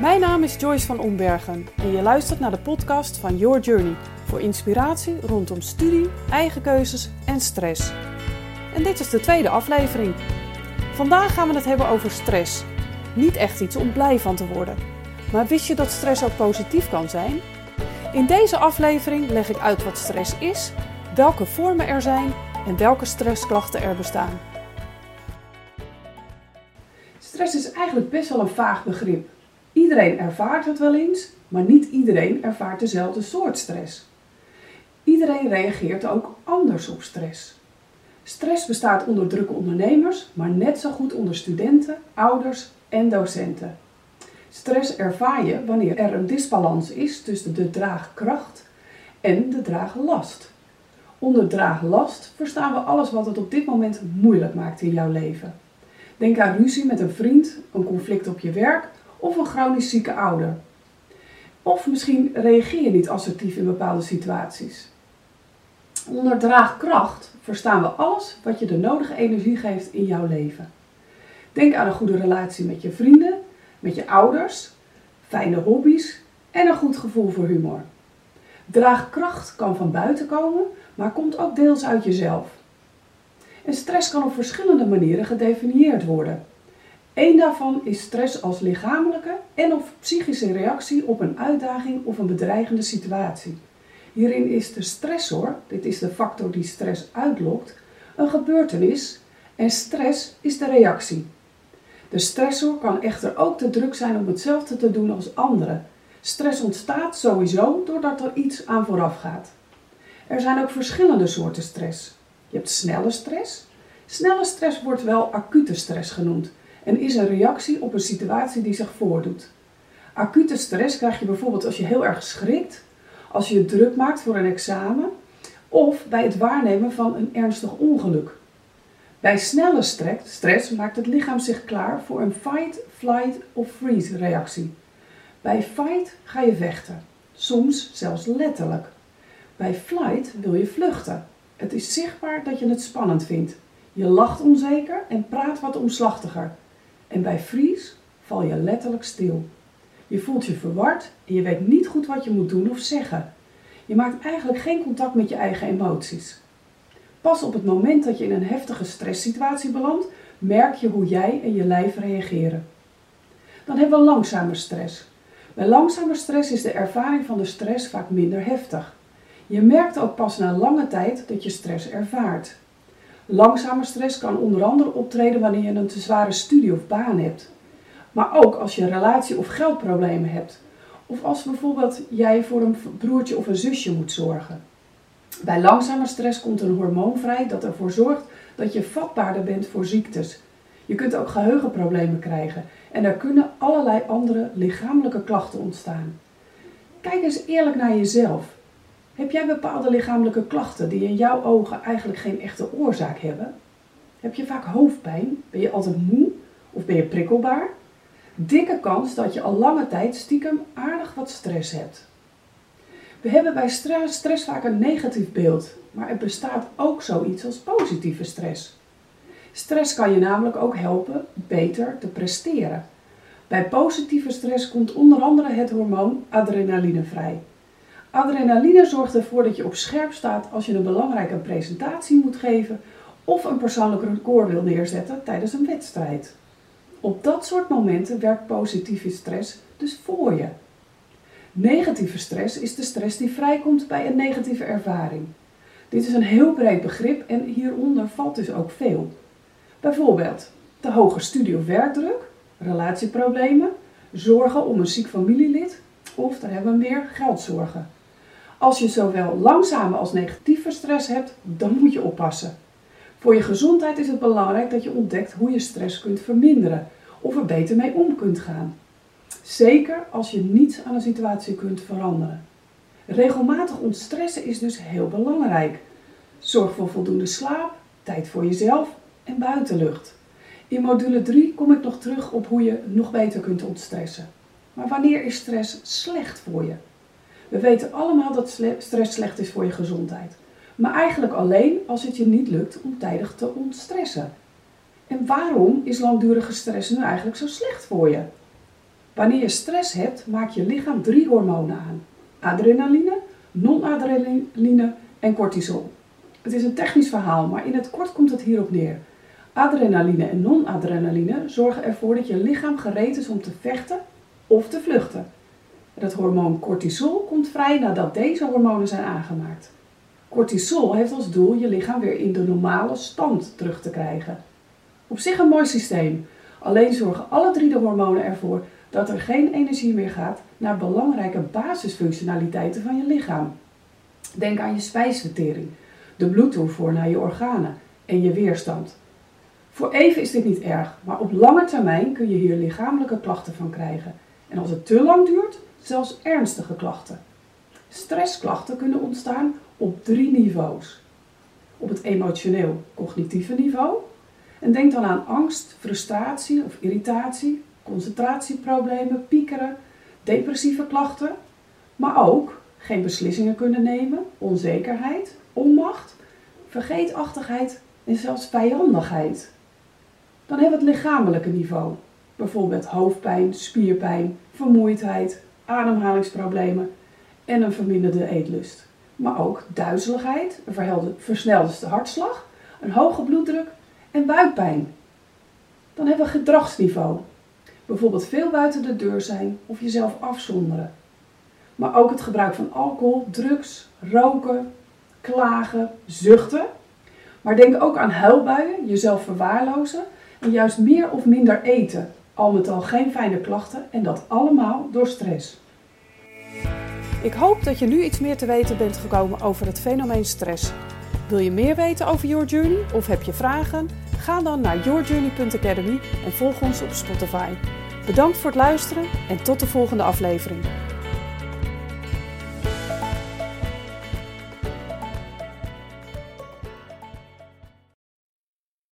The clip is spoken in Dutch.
Mijn naam is Joyce van Ombergen en je luistert naar de podcast van Your Journey voor inspiratie rondom studie, eigen keuzes en stress. En dit is de tweede aflevering. Vandaag gaan we het hebben over stress. Niet echt iets om blij van te worden. Maar wist je dat stress ook positief kan zijn? In deze aflevering leg ik uit wat stress is, welke vormen er zijn en welke stressklachten er bestaan. Stress is eigenlijk best wel een vaag begrip. Iedereen ervaart het wel eens, maar niet iedereen ervaart dezelfde soort stress. Iedereen reageert ook anders op stress. Stress bestaat onder drukke ondernemers, maar net zo goed onder studenten, ouders en docenten. Stress ervaar je wanneer er een disbalans is tussen de draagkracht en de draaglast. Onder draaglast verstaan we alles wat het op dit moment moeilijk maakt in jouw leven. Denk aan ruzie met een vriend, een conflict op je werk of een chronisch zieke ouder. Of misschien reageer je niet assertief in bepaalde situaties. Onder draagkracht verstaan we alles wat je de nodige energie geeft in jouw leven. Denk aan een goede relatie met je vrienden, met je ouders, fijne hobby's en een goed gevoel voor humor. Draagkracht kan van buiten komen, maar komt ook deels uit jezelf. En stress kan op verschillende manieren gedefinieerd worden. Eén daarvan is stress als lichamelijke en of psychische reactie op een uitdaging of een bedreigende situatie. Hierin is de stressor, dit is de factor die stress uitlokt, een gebeurtenis en stress is de reactie. De stressor kan echter ook te druk zijn om hetzelfde te doen als anderen. Stress ontstaat sowieso doordat er iets aan vooraf gaat. Er zijn ook verschillende soorten stress. Je hebt snelle stress. Snelle stress wordt wel acute stress genoemd en is een reactie op een situatie die zich voordoet. Acute stress krijg je bijvoorbeeld als je heel erg schrikt, als je je druk maakt voor een examen of bij het waarnemen van een ernstig ongeluk. Bij snelle stress maakt het lichaam zich klaar voor een fight, flight of freeze reactie. Bij fight ga je vechten, soms zelfs letterlijk. Bij flight wil je vluchten. Het is zichtbaar dat je het spannend vindt. Je lacht onzeker en praat wat omslachtiger. En bij freeze val je letterlijk stil. Je voelt je verward en je weet niet goed wat je moet doen of zeggen. Je maakt eigenlijk geen contact met je eigen emoties. Pas op het moment dat je in een heftige stresssituatie belandt, merk je hoe jij en je lijf reageren. Dan hebben we langzame stress. Bij langzame stress is de ervaring van de stress vaak minder heftig. Je merkt ook pas na lange tijd dat je stress ervaart. Langzame stress kan onder andere optreden wanneer je een te zware studie of baan hebt. Maar ook als je relatie- of geldproblemen hebt. Of als bijvoorbeeld jij voor een broertje of een zusje moet zorgen. Bij langzame stress komt een hormoon vrij dat ervoor zorgt dat je vatbaarder bent voor ziektes. Je kunt ook geheugenproblemen krijgen en er kunnen allerlei andere lichamelijke klachten ontstaan. Kijk eens eerlijk naar jezelf. Heb jij bepaalde lichamelijke klachten die in jouw ogen eigenlijk geen echte oorzaak hebben? Heb je vaak hoofdpijn? Ben je altijd moe? Of ben je prikkelbaar? Dikke kans dat je al lange tijd stiekem aardig wat stress hebt. We hebben bij stress vaak een negatief beeld, maar er bestaat ook zoiets als positieve stress. Stress kan je namelijk ook helpen beter te presteren. Bij positieve stress komt onder andere het hormoon adrenaline vrij. Adrenaline zorgt ervoor dat je op scherp staat als je een belangrijke presentatie moet geven of een persoonlijk record wil neerzetten tijdens een wedstrijd. Op dat soort momenten werkt positieve stress dus voor je. Negatieve stress is de stress die vrijkomt bij een negatieve ervaring. Dit is een heel breed begrip en hieronder valt dus ook veel. Bijvoorbeeld te hoge studie- of werkdruk, relatieproblemen, zorgen om een ziek familielid of, daar hebben we meer, geldzorgen. Als je zowel langzame als negatieve stress hebt, dan moet je oppassen. Voor je gezondheid is het belangrijk dat je ontdekt hoe je stress kunt verminderen of er beter mee om kunt gaan. Zeker als je niets aan een situatie kunt veranderen. Regelmatig ontstressen is dus heel belangrijk. Zorg voor voldoende slaap, tijd voor jezelf en buitenlucht. In module 3 kom ik nog terug op hoe je nog beter kunt ontstressen. Maar wanneer is stress slecht voor je? We weten allemaal dat stress slecht is voor je gezondheid. Maar eigenlijk alleen als het je niet lukt om tijdig te ontstressen. En waarom is langdurige stress nu eigenlijk zo slecht voor je? Wanneer je stress hebt, maakt je lichaam drie hormonen aan: adrenaline, non-adrenaline en cortisol. Het is een technisch verhaal, maar in het kort komt het hierop neer. Adrenaline en non-adrenaline zorgen ervoor dat je lichaam gereed is om te vechten of te vluchten. Het hormoon cortisol komt vrij nadat deze hormonen zijn aangemaakt. Cortisol heeft als doel je lichaam weer in de normale stand terug te krijgen. Op zich een mooi systeem, alleen zorgen alle drie de hormonen ervoor dat er geen energie meer gaat naar belangrijke basisfunctionaliteiten van je lichaam. Denk aan je spijsvertering, de bloedtoevoer naar je organen en je weerstand. Voor even is dit niet erg, maar op lange termijn kun je hier lichamelijke klachten van krijgen. En als het te lang duurt, zelfs ernstige klachten. Stressklachten kunnen ontstaan op drie niveaus. Op het emotioneel-cognitieve niveau. En denk dan aan angst, frustratie of irritatie, concentratieproblemen, piekeren, depressieve klachten. Maar ook geen beslissingen kunnen nemen, onzekerheid, onmacht, vergeetachtigheid en zelfs vijandigheid. Dan hebben we het lichamelijke niveau. Bijvoorbeeld hoofdpijn, spierpijn, vermoeidheid, ademhalingsproblemen en een verminderde eetlust. Maar ook duizeligheid, een versnelde hartslag, een hoge bloeddruk en buikpijn. Dan hebben we gedragsniveau. Bijvoorbeeld veel buiten de deur zijn of jezelf afzonderen. Maar ook het gebruik van alcohol, drugs, roken, klagen, zuchten. Maar denk ook aan huilbuien, jezelf verwaarlozen en juist meer of minder eten. Al met al geen fijne klachten en dat allemaal door stress. Ik hoop dat je nu iets meer te weten bent gekomen over het fenomeen stress. Wil je meer weten over Your Journey of heb je vragen? Ga dan naar yourjourney.academy en volg ons op Spotify. Bedankt voor het luisteren en tot de volgende aflevering.